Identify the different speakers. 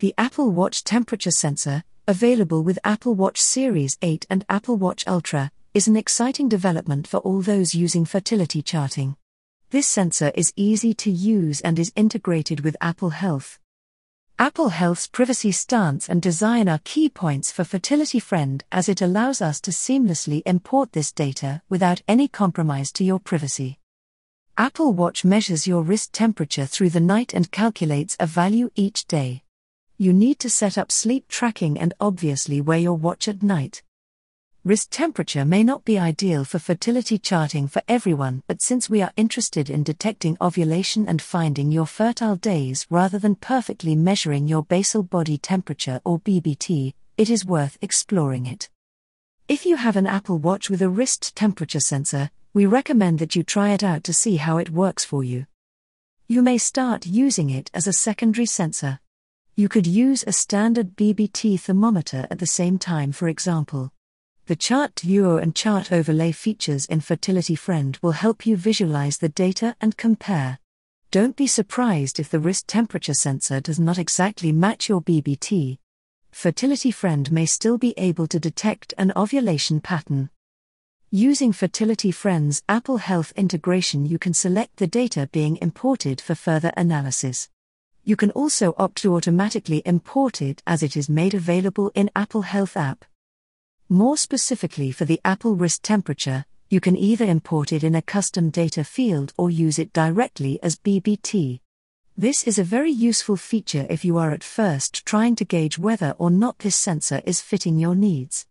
Speaker 1: The Apple Watch temperature sensor, available with Apple Watch Series 8 and Apple Watch Ultra, is an exciting development for all those using fertility charting. This sensor is easy to use and is integrated with Apple Health. Apple Health's privacy stance and design are key points for Fertility Friend as it allows us to seamlessly import this data without any compromise to your privacy. Apple Watch measures your wrist temperature through the night and calculates a value each day. You need to set up sleep tracking and obviously wear your watch at night. Wrist temperature may not be ideal for fertility charting for everyone, but since we are interested in detecting ovulation and finding your fertile days rather than perfectly measuring your basal body temperature or BBT, it is worth exploring it. If you have an Apple Watch with a wrist temperature sensor, we recommend that you try it out to see how it works for you. You may start using it as a secondary sensor. You could use a standard BBT thermometer at the same time, for example. The Chart Duo and Chart Overlay features in Fertility Friend will help you visualize the data and compare. Don't be surprised if the wrist temperature sensor does not exactly match your BBT. Fertility Friend may still be able to detect an ovulation pattern. Using Fertility Friend's Apple Health integration, you can select the data being imported for further analysis. You can also opt to automatically import it as it is made available in Apple Health app. More specifically for the Apple wrist temperature, you can either import it in a custom data field or use it directly as BBT. This is a very useful feature if you are at first trying to gauge whether or not this sensor is fitting your needs.